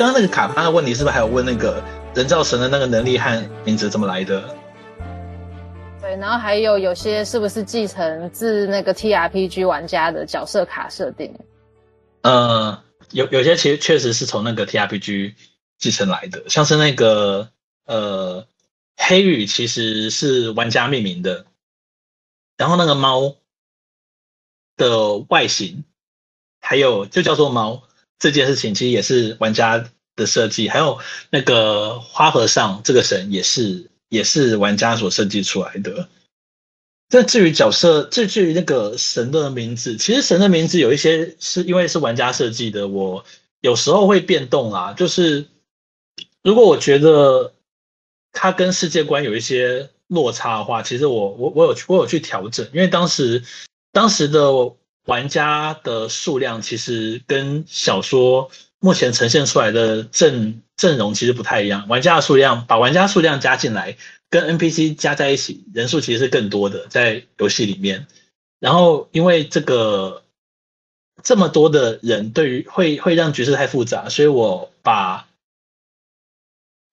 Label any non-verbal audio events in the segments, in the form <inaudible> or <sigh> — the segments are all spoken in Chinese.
刚刚那个卡巴的问题是不是还有问那个人造神的那个能力和名字怎么来的？对，然后还有有些是不是继承自那个 TRPG 玩家的角色卡设定？呃，有有些其实确实是从那个 TRPG 继承来的，像是那个呃黑羽其实是玩家命名的，然后那个猫的外形，还有就叫做猫这件事情，其实也是玩家的设计，还有那个花和尚这个神也是。也是玩家所设计出来的。但至于角色，至至于那个神的名字，其实神的名字有一些是因为是玩家设计的，我有时候会变动啦。就是如果我觉得它跟世界观有一些落差的话，其实我我我有我有去调整，因为当时当时的玩家的数量其实跟小说目前呈现出来的阵阵容其实不太一样，玩家的数量把玩家数量加进来，跟 NPC 加在一起，人数其实是更多的在游戏里面。然后因为这个这么多的人，对于会会让局势太复杂，所以我把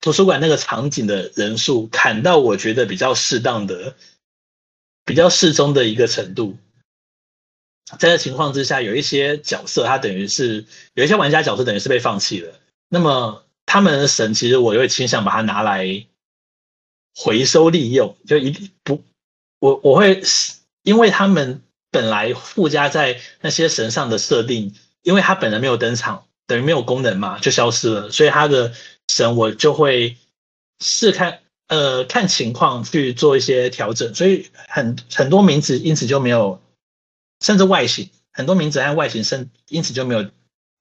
图书馆那个场景的人数砍到我觉得比较适当的、比较适中的一个程度。在这情况之下，有一些角色，他等于是有一些玩家角色等于是被放弃了。那么他们的神，其实我就会倾向把它拿来回收利用，就一定不，我我会因为他们本来附加在那些神上的设定，因为他本人没有登场，等于没有功能嘛，就消失了。所以他的神我就会试看，呃，看情况去做一些调整。所以很很多名字因此就没有。甚至外形，很多名字和外形，甚因此就没有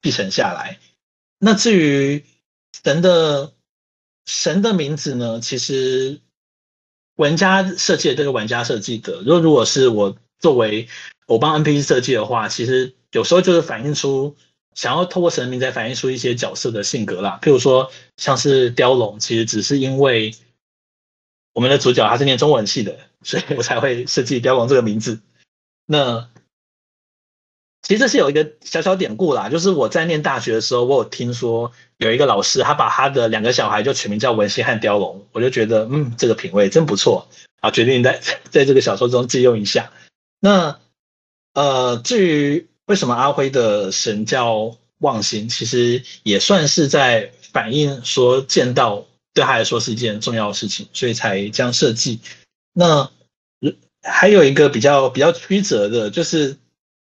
继承下来。那至于神的神的名字呢？其实玩家设计的这个玩家设计的。如果如果是我作为我帮 NPC 设计的话，其实有时候就是反映出想要透过神的名字来反映出一些角色的性格啦。譬如说，像是雕龙，其实只是因为我们的主角他是念中文系的，所以我才会设计雕龙这个名字。那其实这是有一个小小典故啦，就是我在念大学的时候，我有听说有一个老师，他把他的两个小孩就取名叫文心和雕龙，我就觉得嗯，这个品味真不错啊，决定在 <laughs> 在这个小说中借用一下。那呃，至于为什么阿辉的神叫望星，其实也算是在反映说剑道对他来说是一件重要的事情，所以才这样设计。那还有一个比较比较曲折的，就是。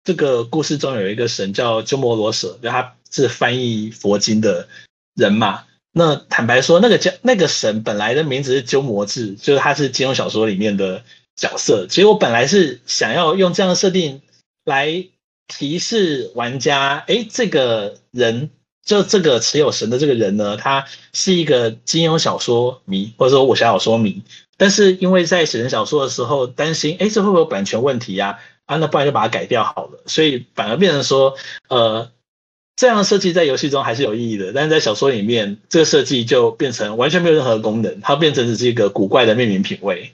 这个故事中有一个神叫鸠摩罗什，就他是翻译佛经的人嘛。那坦白说，那个叫那个神本来的名字是鸠摩智，就是他是金庸小说里面的角色。其实我本来是想要用这样的设定来提示玩家，诶，这个人就这个持有神的这个人呢，他是一个金庸小说迷，或者说武侠小说迷。但是因为在写成小说的时候，担心，诶，这会不会有版权问题呀？啊那不然就把它改掉好了。所以反而变成说，呃，这样的设计在游戏中还是有意义的，但是在小说里面，这个设计就变成完全没有任何功能，它变成只是一个古怪的命名品味。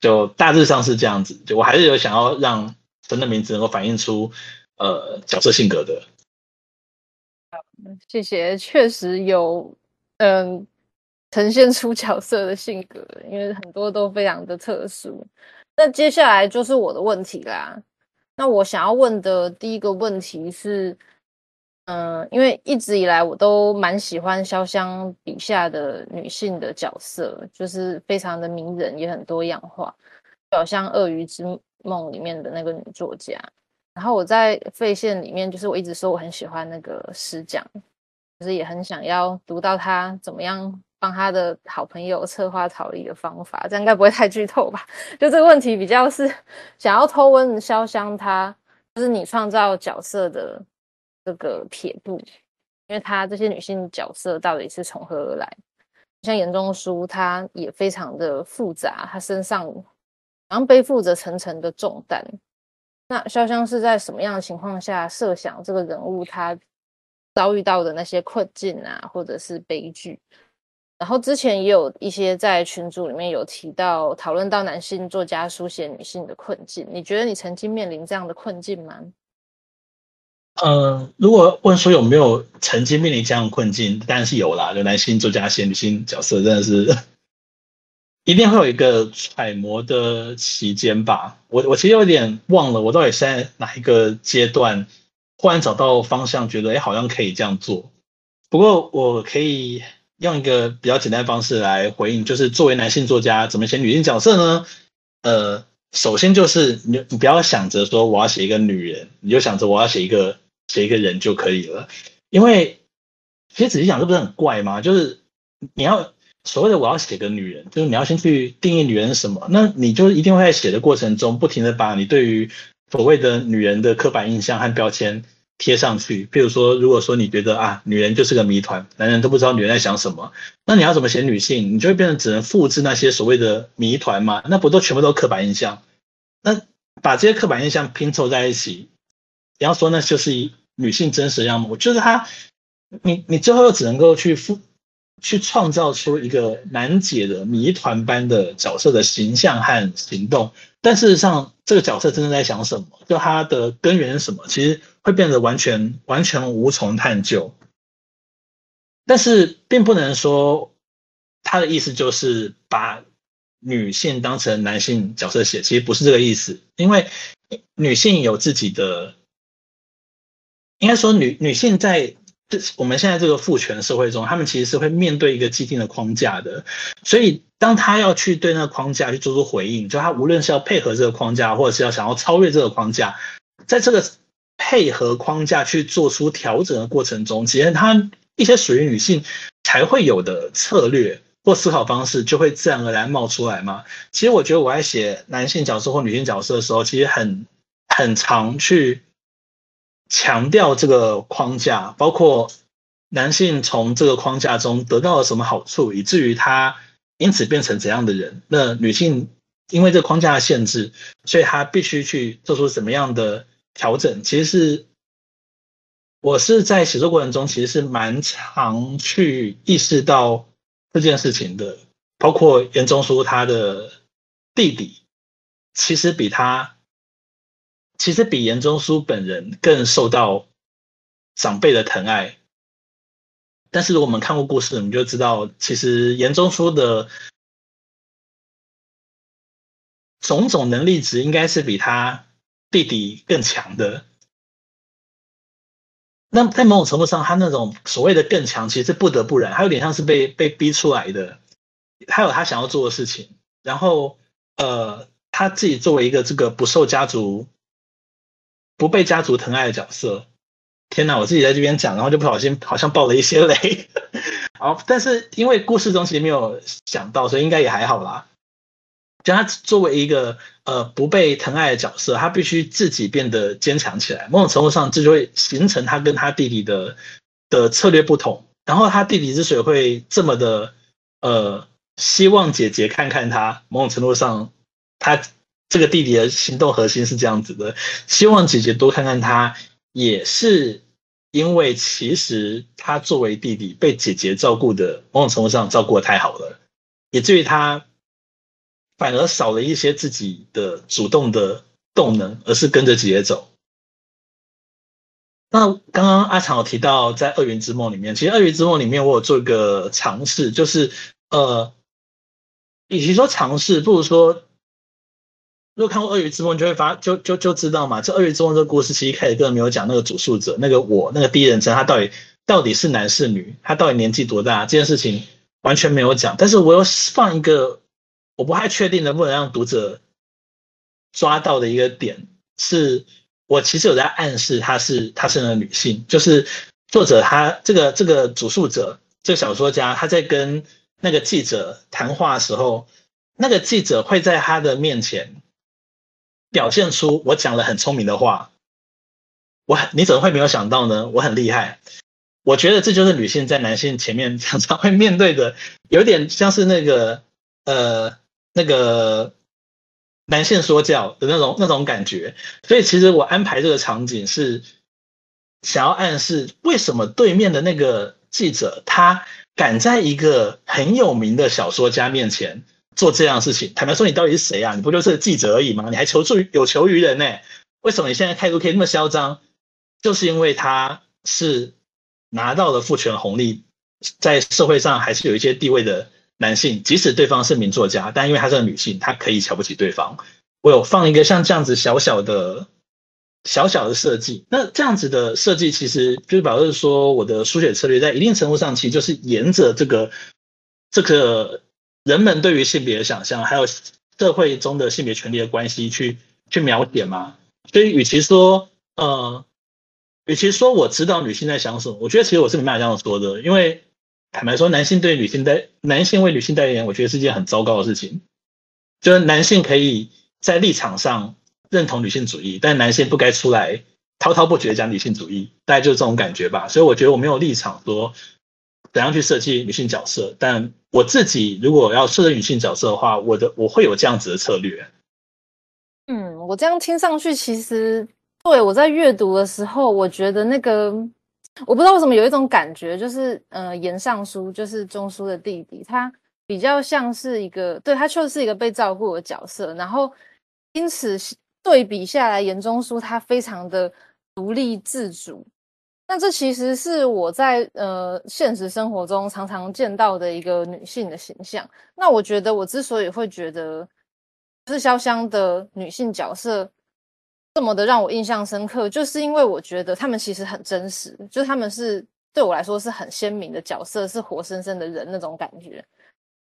就大致上是这样子。就我还是有想要让神的名字能够反映出呃角色性格的。谢谢，确实有嗯、呈现出角色的性格，因为很多都非常的特殊。那接下来就是我的问题啦。那我想要问的第一个问题是，嗯，因为一直以来我都蛮喜欢潇湘笔下的女性的角色，就是非常的迷人，也很多样化，就好像《鳄鱼之梦》里面的那个女作家。然后我在废线里面，就是我一直说我很喜欢那个石蒋，就是也很想要读到她怎么样。帮他的好朋友策划逃离的方法，这样应该不会太剧透吧？就这个问题比较是想要偷问潇湘，他就是你创造角色的这个撇步，因为他这些女性角色到底是从何而来？像严中书，他也非常的复杂，他身上好像背负着层层的重担。那潇湘是在什么样的情况下设想这个人物他遭遇到的那些困境啊，或者是悲剧？然后之前也有一些在群组里面有提到讨论到男性作家书写女性的困境，你觉得你曾经面临这样的困境吗？呃，如果问说有没有曾经面临这样的困境，当然是有啦。有男性作家写女性角色，真的是一定会有一个揣摩的期间吧。我我其实有点忘了，我到底是在哪一个阶段忽然找到方向，觉得哎，好像可以这样做。不过我可以用一个比较简单的方式来回应，就是作为男性作家，怎么写女性角色呢？呃，首先就是你你不要想着说我要写一个女人，你就想着我要写一个。写一个人就可以了，因为其实仔细想，这不是很怪吗？就是你要所谓的我要写个女人，就是你要先去定义女人是什么，那你就一定会在写的过程中，不停的把你对于所谓的女人的刻板印象和标签贴上去。譬如说，如果说你觉得啊，女人就是个谜团，男人都不知道女人在想什么，那你要怎么写女性？你就会变成只能复制那些所谓的谜团嘛？那不都全部都刻板印象？那把这些刻板印象拼凑在一起，然后说那就是一。女性真实样貌，就是她，你你最后又只能够去复去创造出一个难解的谜团般的角色的形象和行动，但事实上，这个角色真正在想什么？就他的根源是什么？其实会变得完全完全无从探究。但是，并不能说他的意思就是把女性当成男性角色写，其实不是这个意思，因为女性有自己的。应该说，女女性在这我们现在这个父权社会中，她们其实是会面对一个既定的框架的。所以，当她要去对那个框架去做出回应，就她无论是要配合这个框架，或者是要想要超越这个框架，在这个配合框架去做出调整的过程中，其实她一些属于女性才会有的策略或思考方式，就会自然而然冒出来嘛。其实，我觉得我在写男性角色或女性角色的时候，其实很很常去。强调这个框架，包括男性从这个框架中得到了什么好处，以至于他因此变成怎样的人。那女性因为这个框架的限制，所以她必须去做出什么样的调整。其实是我是在写作过程中，其实是蛮常去意识到这件事情的。包括严中书他的弟弟，其实比他。其实比严中书本人更受到长辈的疼爱，但是如果我们看过故事，我们就知道，其实严中书的种种能力值应该是比他弟弟更强的。那在某种程度上，他那种所谓的更强，其实是不得不然，他有点像是被被逼出来的。他有他想要做的事情，然后呃，他自己作为一个这个不受家族。不被家族疼爱的角色，天哪！我自己在这边讲，然后就不小心好像爆了一些雷。<laughs> 好，但是因为故事中其实没有讲到，所以应该也还好啦。就他作为一个呃不被疼爱的角色，他必须自己变得坚强起来。某种程度上，这就会形成他跟他弟弟的的策略不同。然后他弟弟之所以会这么的呃希望姐姐看看他，某种程度上他。这个弟弟的行动核心是这样子的，希望姐姐多看看他，也是因为其实他作为弟弟被姐姐照顾的某种程度上照顾得太好了，以至于他反而少了一些自己的主动的动能，而是跟着姐姐走。那刚刚阿长有提到在《二元之梦》里面，其实《二元之梦》里面我有做一个尝试，就是呃，与其说尝试，不如说。如果看过《鳄鱼之梦》，就会发就就就知道嘛。这《鳄鱼之梦》这个故事，其实一开始根本没有讲那个主述者，那个我，那个第一人称，他到底到底是男是女，他到底年纪多大，这件事情完全没有讲。但是我又放一个我不太确定能不能让读者抓到的一个点，是我其实有在暗示她是她是那个女性，就是作者他这个这个主述者，这个小说家他在跟那个记者谈话的时候，那个记者会在他的面前。表现出我讲了很聪明的话，我你怎么会没有想到呢？我很厉害，我觉得这就是女性在男性前面常常会面对的，有点像是那个呃那个男性说教的那种那种感觉。所以其实我安排这个场景是想要暗示，为什么对面的那个记者他敢在一个很有名的小说家面前。做这样的事情，坦白说，你到底是谁啊？你不就是记者而已吗？你还求助于有求于人呢？为什么你现在态度可以那么嚣张？就是因为他是拿到了父权红利，在社会上还是有一些地位的男性，即使对方是名作家，但因为他是个女性，他可以瞧不起对方。我有放一个像这样子小小的、小小的设计，那这样子的设计其实就是表示说，我的书写策略在一定程度上其实就是沿着这个这个人们对于性别的想象，还有社会中的性别权利的关系去去描写嘛。所以，与其说呃，与其说我知道女性在想什么，我觉得其实我是没办法这样说的，因为坦白说，男性对女性代男性为女性代言，我觉得是件很糟糕的事情，就是男性可以。在立场上认同女性主义，但男性不该出来滔滔不绝讲女性主义，大概就是这种感觉吧。所以我觉得我没有立场说怎样去设计女性角色，但我自己如果要设计女性角色的话，我的我会有这样子的策略。嗯，我这样听上去，其实对我在阅读的时候，我觉得那个我不知道为什么有一种感觉，就是呃，严尚书就是中书的弟弟，他比较像是一个，对，他确实是一个被照顾的角色，然后。因此，对比下来，严中书他非常的独立自主。那这其实是我在呃现实生活中常常见到的一个女性的形象。那我觉得，我之所以会觉得是潇湘的女性角色这么的让我印象深刻，就是因为我觉得她们其实很真实，就她们是对我来说是很鲜明的角色，是活生生的人那种感觉。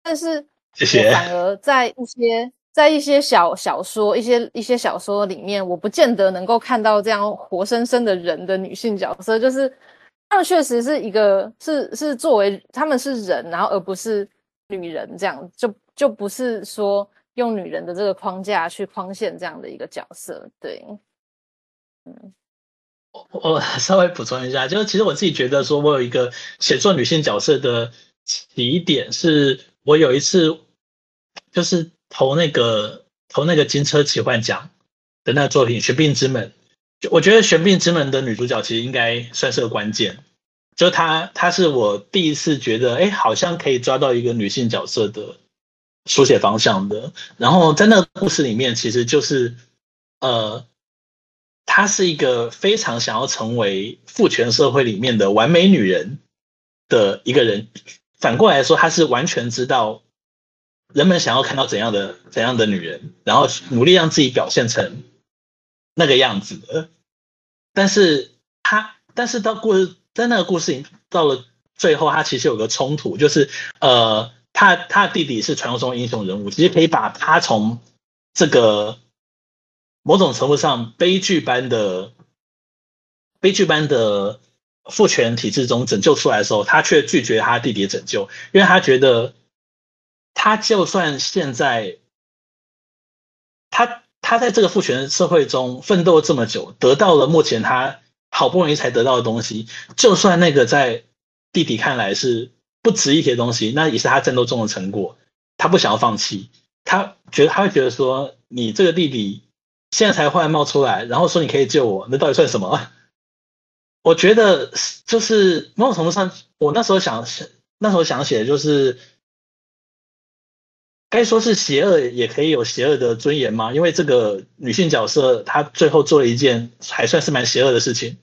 但是，我反而在一些。在一些小小说、一些一些小说里面，我不见得能够看到这样活生生的人的女性角色，就是他们确实是一个是是作为他们是人，然后而不是女人这样，就就不是说用女人的这个框架去框限这样的一个角色。对，嗯，我我稍微补充一下，就是其实我自己觉得说，我有一个写作女性角色的起点，是我有一次就是。投那个投那个金车奇幻奖的那个作品《玄鬓之门》，我觉得《玄鬓之门》的女主角其实应该算是个关键，就她她是我第一次觉得，哎，好像可以抓到一个女性角色的书写方向的。然后在那个故事里面，其实就是呃，她是一个非常想要成为父权社会里面的完美女人的一个人。反过来说，她是完全知道。人们想要看到怎样的怎样的女人，然后努力让自己表现成那个样子的。但是他，但是到故事在那个故事里到了最后，他其实有个冲突，就是呃，他他弟弟是传说中英雄人物，其实可以把他从这个某种程度上悲剧般的悲剧般的父权体制中拯救出来的时候，他却拒绝他弟弟的拯救，因为他觉得。他就算现在，他他在这个父权社会中奋斗这么久，得到了目前他好不容易才得到的东西，就算那个在弟弟看来是不值一提的东西，那也是他战斗中的成果。他不想要放弃，他觉得他会觉得说，你这个弟弟现在才忽然冒出来，然后说你可以救我，那到底算什么？<laughs> 我觉得就是某种程度上，我那时候想，那时候想写的就是。该说是邪恶，也可以有邪恶的尊严吗？因为这个女性角色，她最后做了一件还算是蛮邪恶的事情。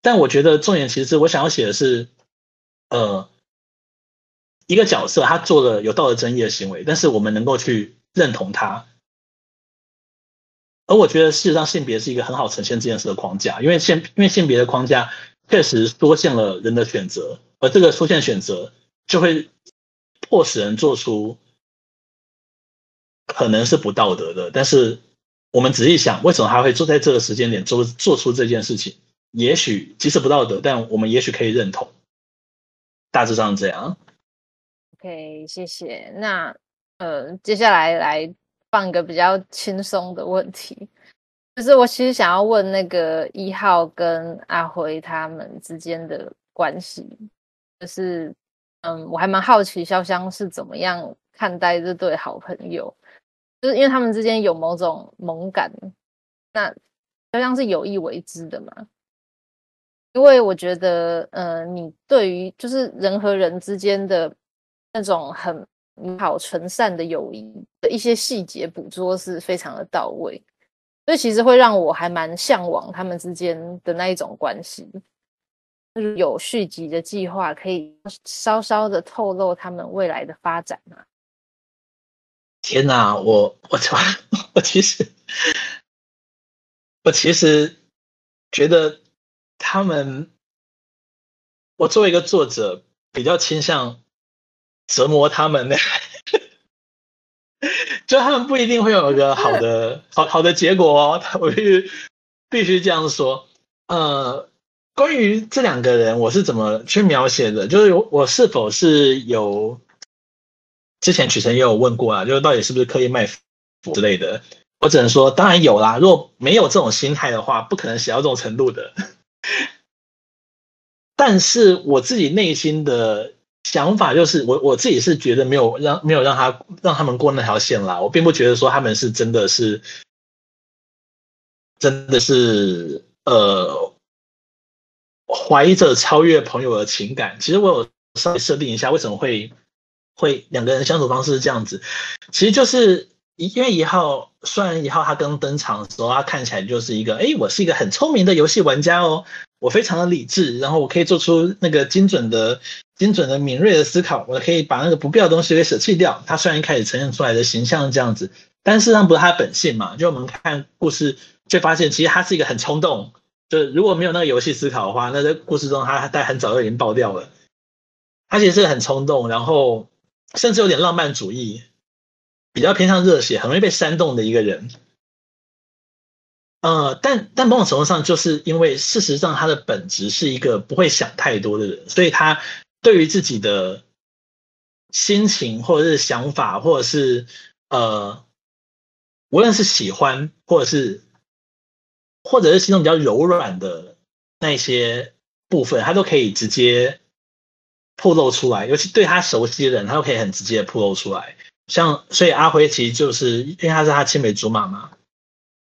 但我觉得重点其实是我想要写的是，呃，一个角色她做了有道德争议的行为，但是我们能够去认同她。而我觉得事实上性别是一个很好呈现这件事的框架，因为性因为性别的框架确实缩限了人的选择，而这个缩限选择就会迫使人做出。可能是不道德的，但是我们仔细想，为什么他会坐在这个时间点做做出这件事情？也许即使不道德，但我们也许可以认同。大致上这样。OK，谢谢。那呃，接下来来放一个比较轻松的问题，就是我其实想要问那个一号跟阿辉他们之间的关系，就是嗯，我还蛮好奇潇湘是怎么样看待这对好朋友。就是因为他们之间有某种萌感，那就像是有意为之的嘛？因为我觉得，呃，你对于就是人和人之间的那种很好纯善的友谊的一些细节捕捉是非常的到位。所以其实会让我还蛮向往他们之间的那一种关系。有续集的计划，可以稍稍的透露他们未来的发展吗？天哪，我我我其实我其实觉得他们，我作为一个作者，比较倾向折磨他们呢。<laughs> 就他们不一定会有一个好的好好的结果哦，我必须必须这样说。呃，关于这两个人，我是怎么去描写的？就是我是否是有之前曲晨也有问过啊，就是到底是不是刻意卖腐之类的？我只能说，当然有啦。如果没有这种心态的话，不可能写到这种程度的。<laughs> 但是我自己内心的。想法就是我我自己是觉得没有让没有让他让他们过那条线啦，我并不觉得说他们是真的是真的是呃怀着超越朋友的情感。其实我有稍微设定一下为什么会会两个人相处方式是这样子，其实就是因为一号虽然一号他刚登场的时候他看起来就是一个哎我是一个很聪明的游戏玩家哦，我非常的理智，然后我可以做出那个精准的。精准的、敏锐的思考，我可以把那个不必要的东西给舍弃掉。他虽然一开始呈现出来的形象是这样子，但事实上不是他本性嘛。就我们看故事，就发现其实他是一个很冲动。就是如果没有那个游戏思考的话，那在故事中他在很早就已经爆掉了。他其实是很冲动，然后甚至有点浪漫主义，比较偏向热血，很容易被煽动的一个人。呃，但但某种程度上，就是因为事实上他的本质是一个不会想太多的人，所以他。对于自己的心情，或者是想法，或者是呃，无论是喜欢，或者是或者是心中比较柔软的那些部分，他都可以直接暴露出来。尤其对他熟悉的人，他都可以很直接的暴露出来。像所以阿辉其实就是因为他是他青梅竹马嘛，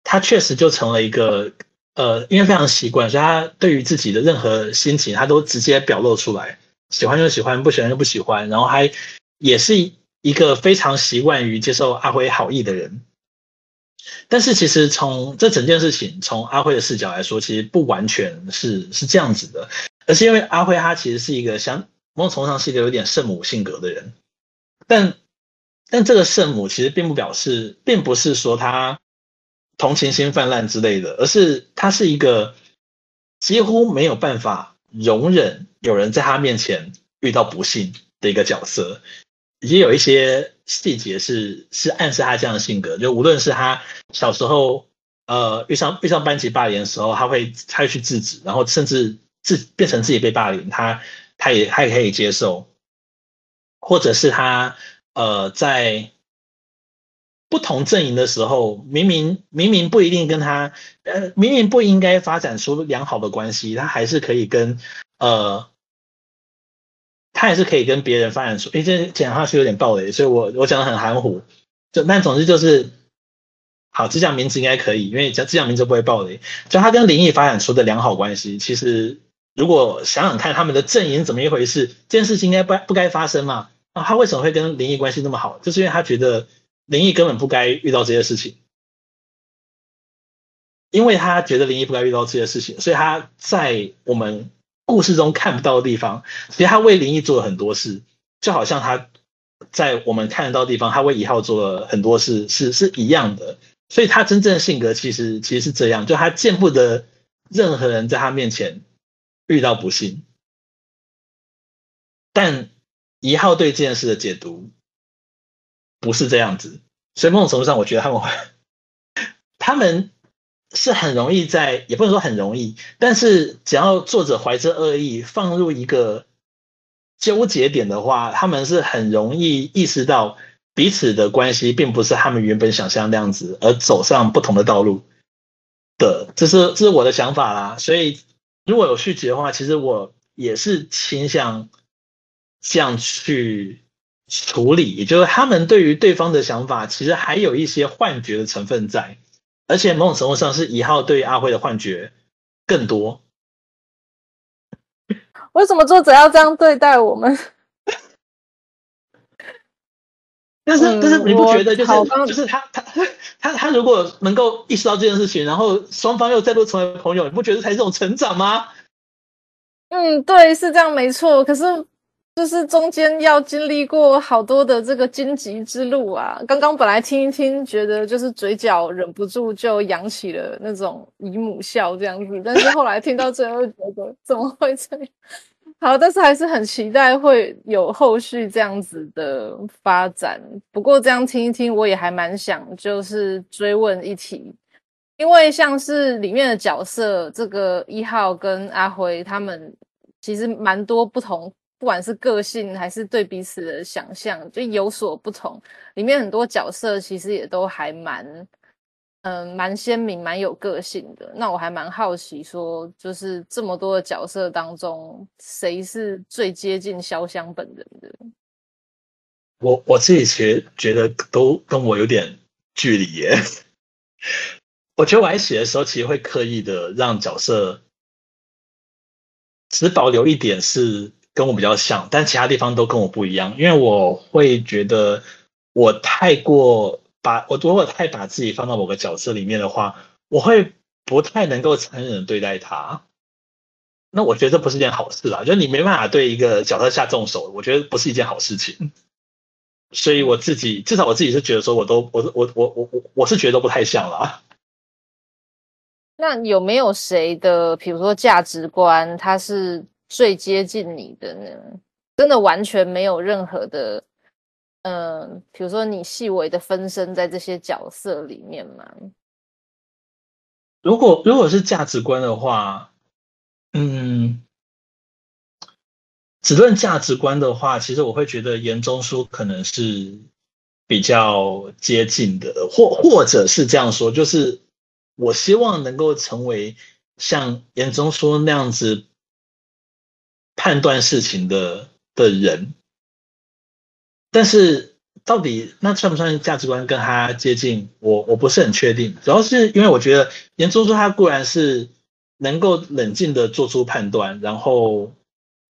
他确实就成了一个呃，因为非常习惯，所以他对于自己的任何心情，他都直接表露出来。喜欢就喜欢，不喜欢就不喜欢，然后还也是一个非常习惯于接受阿辉好意的人。但是其实从这整件事情，从阿辉的视角来说，其实不完全是是这样子的，而是因为阿辉他其实是一个像某种程度上是一个有点圣母性格的人，但但这个圣母其实并不表示，并不是说他同情心泛滥之类的，而是他是一个几乎没有办法。容忍有人在他面前遇到不幸的一个角色，也有一些细节是是暗示他这样的性格。就无论是他小时候，呃，遇上遇上班级霸凌的时候，他会他会去制止，然后甚至自变成自己被霸凌，他他也他也可以接受，或者是他呃在。不同阵营的时候，明明明明不一定跟他，呃，明明不应该发展出良好的关系，他还是可以跟，呃，他还是可以跟别人发展出。诶，这讲话是有点暴雷，所以我我讲的很含糊。就但总之就是，好，只讲名字应该可以，因为只讲名字不会暴雷。就他跟林毅发展出的良好关系，其实如果想想看他们的阵营怎么一回事，这件事情应该不不该发生嘛？啊，他为什么会跟林毅关系那么好？就是因为他觉得。林毅根本不该遇到这些事情，因为他觉得林毅不该遇到这些事情，所以他在我们故事中看不到的地方，其实他为林毅做了很多事，就好像他在我们看得到的地方，他为一号做了很多事，是是一样的。所以他真正的性格其实其实是这样，就他见不得任何人在他面前遇到不幸，但一号对这件事的解读。不是这样子，所以某种程度上，我觉得他们会，他们是很容易在，也不能说很容易，但是只要作者怀着恶意放入一个纠结点的话，他们是很容易意识到彼此的关系并不是他们原本想象那样子，而走上不同的道路的。这是这是我的想法啦。所以如果有续集的话，其实我也是倾向这样去。处理，也就是他们对于对方的想法，其实还有一些幻觉的成分在，而且某种程度上是一号对阿辉的幻觉更多。为什么作者要这样对待我们？但是，但是你不觉得就是、嗯、就是他他 <laughs> 他他如果能够意识到这件事情，然后双方又再度成为朋友，你不觉得才是这种成长吗？嗯，对，是这样，没错。可是就是中间要经历过好多的这个荆棘之路啊。刚刚本来听一听，觉得就是嘴角忍不住就扬起了那种姨母笑这样子，但是后来听到最后，觉得怎么会这样？好，但是还是很期待会有后续这样子的发展。不过这样听一听，我也还蛮想就是追问一题，因为像是里面的角色，这个一号跟阿辉他们其实蛮多不同，不管是个性还是对彼此的想象，就有所不同。里面很多角色其实也都还蛮。嗯，蛮鲜明，蛮有个性的。那我还蛮好奇，说就是这么多的角色当中，谁是最接近潇湘本人的？我我自己其实觉得都跟我有点距离耶。<laughs> 我觉得我在写的时候，其实会刻意的让角色只保留一点是跟我比较像，但其他地方都跟我不一样，因为我会觉得我太过。把我如果太把自己放到某个角色里面的话，我会不太能够残忍的对待他。那我觉得这不是件好事啦，就是你没办法对一个角色下重手，我觉得不是一件好事情。所以我自己至少我自己是觉得说，我都我我我我我我是觉得不太像啦。<laughs> 那有没有谁的，比如说价值观，他是最接近你的呢？真的完全没有任何的。嗯，比如说你细微的分身在这些角色里面嘛。如果如果是价值观的话，嗯，只论价值观的话，其实我会觉得严中书可能是比较接近的，或或者是这样说，就是我希望能够成为像严中书那样子判断事情的的人。但是到底那算不算价值观跟他接近？我我不是很确定，主要是因为我觉得严中书他固然是能够冷静的做出判断，然后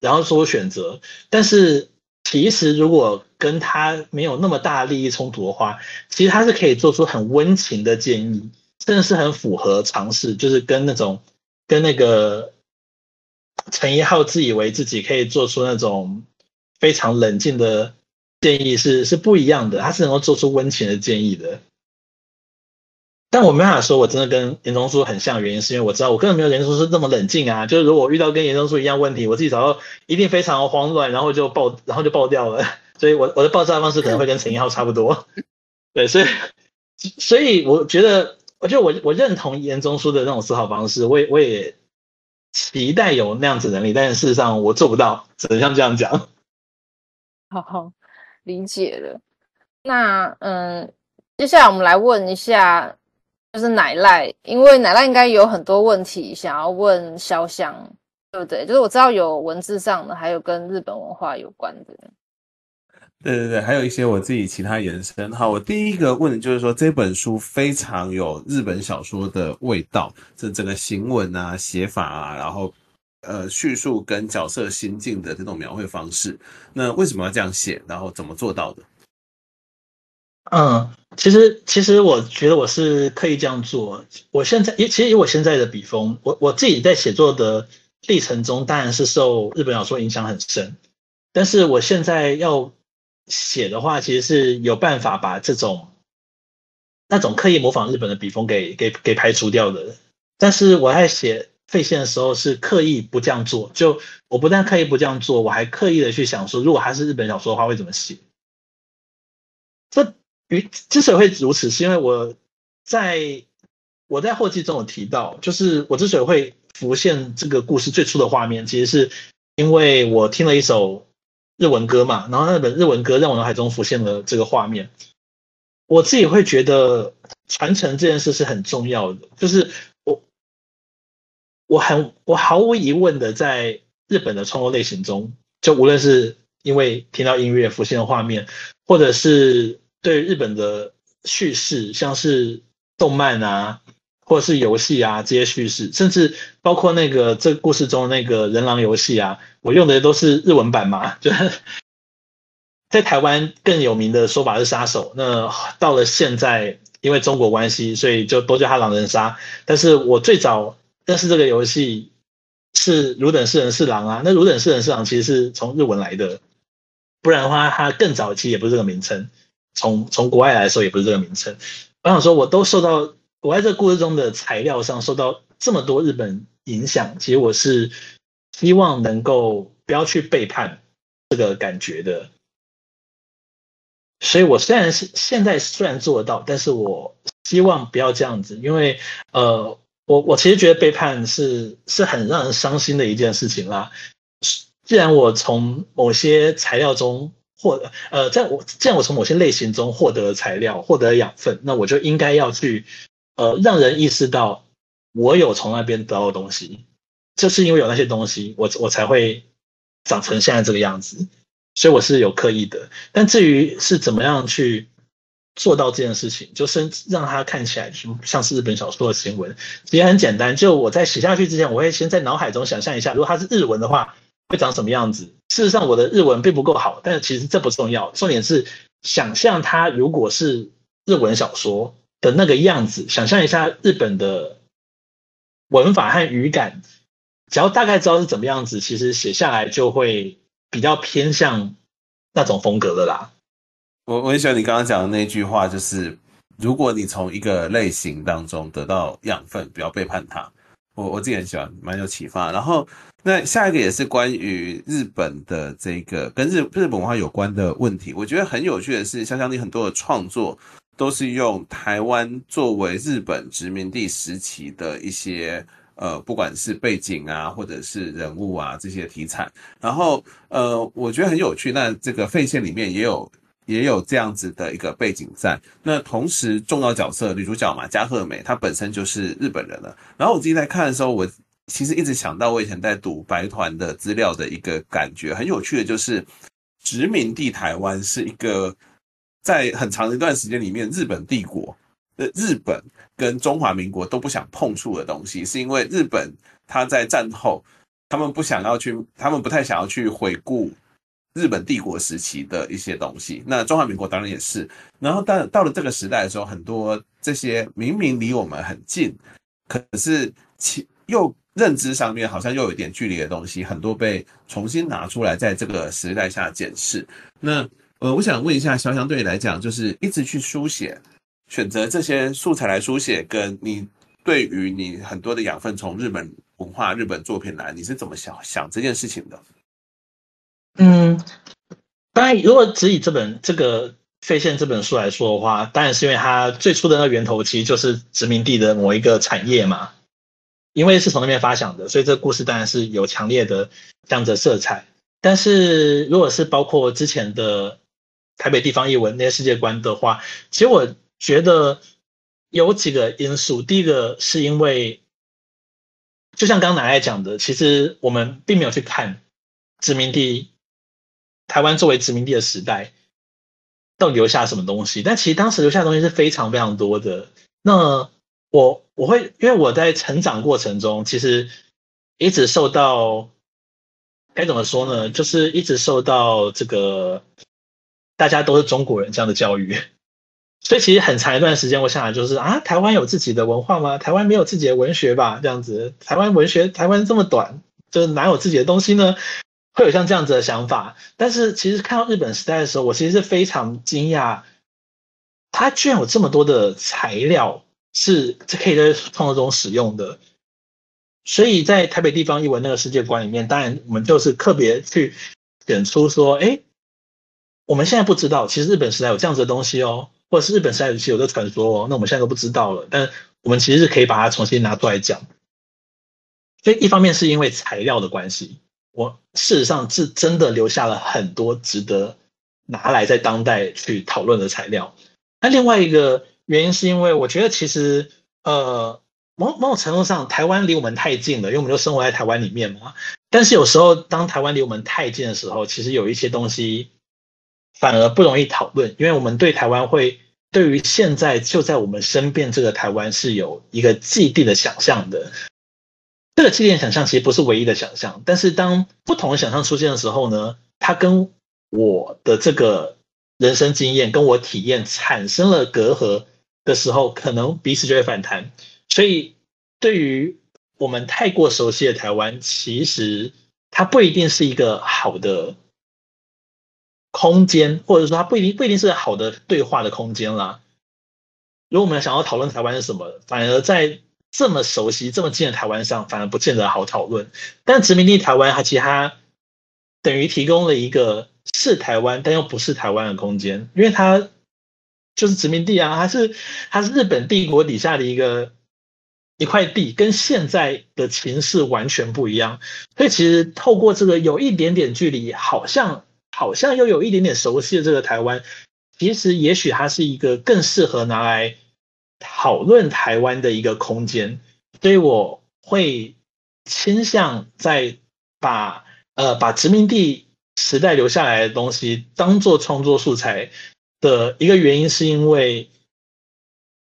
然后做出选择，但是其实如果跟他没有那么大利益冲突的话，其实他是可以做出很温情的建议，真的是很符合常识，就是跟那种跟那个陈一浩自以为自己可以做出那种非常冷静的。建议是是不一样的，他是能够做出温情的建议的。但我没办法说，我真的跟严中书很像，原因是因为我知道我根本没有严中书这么冷静啊。就是如果我遇到跟严中书一样问题，我自己找到一定非常慌乱，然后就爆，<laughs> 然后就爆掉了。所以我我的爆炸方式可能会跟陈一浩差不多。<laughs> 对，所以所以我觉得，我觉得我我认同严中书的那种思考方式，我也我也期待有那样子能力，但是事实上我做不到，只能像这样讲。好 <laughs> 好。理解了，那嗯，接下来我们来问一下，就是奶赖，因为奶赖应该有很多问题想要问潇湘，对不对？就是我知道有文字上的，还有跟日本文化有关的。对对对，还有一些我自己其他延伸。好，我第一个问的就是说，这本书非常有日本小说的味道，这整个行文啊、写法啊，然后。呃，叙述跟角色心境的这种描绘方式，那为什么要这样写？然后怎么做到的？嗯，其实其实我觉得我是刻意这样做。我现在，其实以我现在的笔锋，我我自己在写作的历程中，当然是受日本小说影响很深。但是我现在要写的话，其实是有办法把这种那种刻意模仿日本的笔锋给给给排除掉的。但是我在写。废线的时候是刻意不这样做，就我不但刻意不这样做，我还刻意的去想说，如果他是日本小说的话，会怎么写？这与之所以会如此，是因为我在我在后记中有提到，就是我之所以会浮现这个故事最初的画面，其实是因为我听了一首日文歌嘛，然后那本日文歌让我脑海中浮现了这个画面。我自己会觉得传承这件事是很重要的，就是。我很，我毫无疑问的，在日本的创作类型中，就无论是因为听到音乐浮现的画面，或者是对日本的叙事，像是动漫啊，或者是游戏啊这些叙事，甚至包括那个这故事中那个人狼游戏啊，我用的都是日文版嘛，就 <laughs> 在台湾更有名的说法是杀手。那到了现在，因为中国关系，所以就都叫他狼人杀。但是我最早但是这个游戏是汝等式人是狼啊。那汝等式人是狼其实是从日文来的，不然的话，它更早期也不是这个名称。从从国外来说，也不是这个名称。我想说，我都受到我在这个故事中的材料上受到这么多日本影响，其实我是希望能够不要去背叛这个感觉的。所以，我虽然是现在虽然做得到，但是我希望不要这样子，因为呃，我我其实觉得背叛是是很让人伤心的一件事情啦。既然我从某些材料中获，呃，在我既然我从某些类型中获得材料，获得养分，那我就应该要去呃，让人意识到我有从那边得到的东西，就是因为有那些东西，我我才会长成现在这个样子。所以我是有刻意的，但至于是怎么样去做到这件事情，就是让它看起来像是日本小说的新闻，也很简单。就我在写下去之前，我会先在脑海中想象一下，如果它是日文的话，会长什么样子。事实上，我的日文并不够好，但是其实这不重要，重点是想象它如果是日文小说的那个样子，想象一下日本的文法和语感，只要大概知道是怎么样子，其实写下来就会。比较偏向那种风格的啦。我我很喜欢你刚刚讲的那句话，就是如果你从一个类型当中得到养分，不要背叛它。我我自己很喜欢，蛮有启发。然后那下一个也是关于日本的这个跟日日本文化有关的问题。我觉得很有趣的是，想想你很多的创作都是用台湾作为日本殖民地时期的一些。呃，不管是背景啊，或者是人物啊，这些题材，然后呃，我觉得很有趣。那这个废线里面也有也有这样子的一个背景在。那同时重要角色女主角嘛，加贺美，她本身就是日本人了。然后我自己在看的时候，我其实一直想到我以前在读白团的资料的一个感觉，很有趣的就是殖民地台湾是一个在很长一段时间里面日本帝国。呃，日本跟中华民国都不想碰触的东西，是因为日本他在战后，他们不想要去，他们不太想要去回顾日本帝国时期的一些东西。那中华民国当然也是。然后到到了这个时代的时候，很多这些明明离我们很近，可是其又认知上面好像又有一点距离的东西，很多被重新拿出来，在这个时代下检视。那呃，我想问一下，肖湘对你来讲，就是一直去书写。选择这些素材来书写，跟你对于你很多的养分从日本文化、日本作品来，你是怎么想想这件事情的？嗯，当然，如果只以这本这个废线这本书来说的话，当然是因为它最初的那源头其实就是殖民地的某一个产业嘛，因为是从那边发想的，所以这个故事当然是有强烈的这样子的色彩。但是如果是包括之前的台北地方译文那些世界观的话，其实我。觉得有几个因素，第一个是因为，就像刚刚乃赖讲的，其实我们并没有去看殖民地台湾作为殖民地的时代，到底留下什么东西。但其实当时留下的东西是非常非常多的。那我我会因为我在成长过程中，其实一直受到该怎么说呢？就是一直受到这个大家都是中国人这样的教育。<laughs> 所以其实很长一段时间，我想来就是啊，台湾有自己的文化吗？台湾没有自己的文学吧？这样子，台湾文学，台湾这么短，就是哪有自己的东西呢？会有像这样子的想法。但是其实看到日本时代的时候，我其实是非常惊讶，它居然有这么多的材料是这可以在创作中使用的。所以在台北地方译文那个世界观里面，当然我们就是特别去点出说，哎，我们现在不知道，其实日本时代有这样子的东西哦。或者是日本时代其实有这传说哦，那我们现在都不知道了。但我们其实是可以把它重新拿出来讲。所以一方面是因为材料的关系，我事实上是真的留下了很多值得拿来在当代去讨论的材料。那另外一个原因是因为我觉得其实呃某某种程度上台湾离我们太近了，因为我们就生活在台湾里面嘛。但是有时候当台湾离我们太近的时候，其实有一些东西反而不容易讨论，因为我们对台湾会。对于现在就在我们身边这个台湾是有一个既定的想象的，这个气垫想象其实不是唯一的想象，但是当不同的想象出现的时候呢，它跟我的这个人生经验跟我体验产生了隔阂的时候，可能彼此就会反弹。所以，对于我们太过熟悉的台湾，其实它不一定是一个好的空间，或者说它不一定不一定是好的对话的空间啦。如果我们想要讨论台湾是什么，反而在这么熟悉、这么近的台湾上，反而不见得好讨论。但殖民地台湾，它其实它等于提供了一个是台湾但又不是台湾的空间，因为它就是殖民地啊，它是它是日本帝国底下的一个一块地，跟现在的情势完全不一样。所以其实透过这个有一点点距离，好像好像又有一点点熟悉的这个台湾，其实也许它是一个更适合拿来。讨论台湾的一个空间，所以我会倾向在把呃把殖民地时代留下来的东西当做创作素材的一个原因，是因为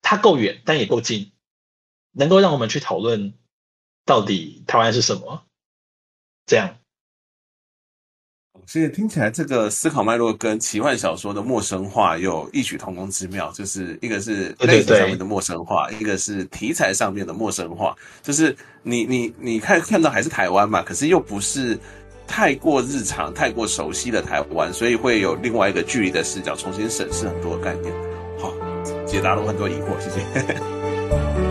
它够远，但也够近，能够让我们去讨论到底台湾是什么，这样。所以听起来，这个思考脉络跟奇幻小说的陌生化有异曲同工之妙，就是一个是类型上面的陌生化，对对对，一个是题材上面的陌生化。就是你你你看看到还是台湾嘛，可是又不是太过日常、太过熟悉的台湾，所以会有另外一个距离的视角，重新审视很多概念。好，解答了我很多疑惑，谢谢。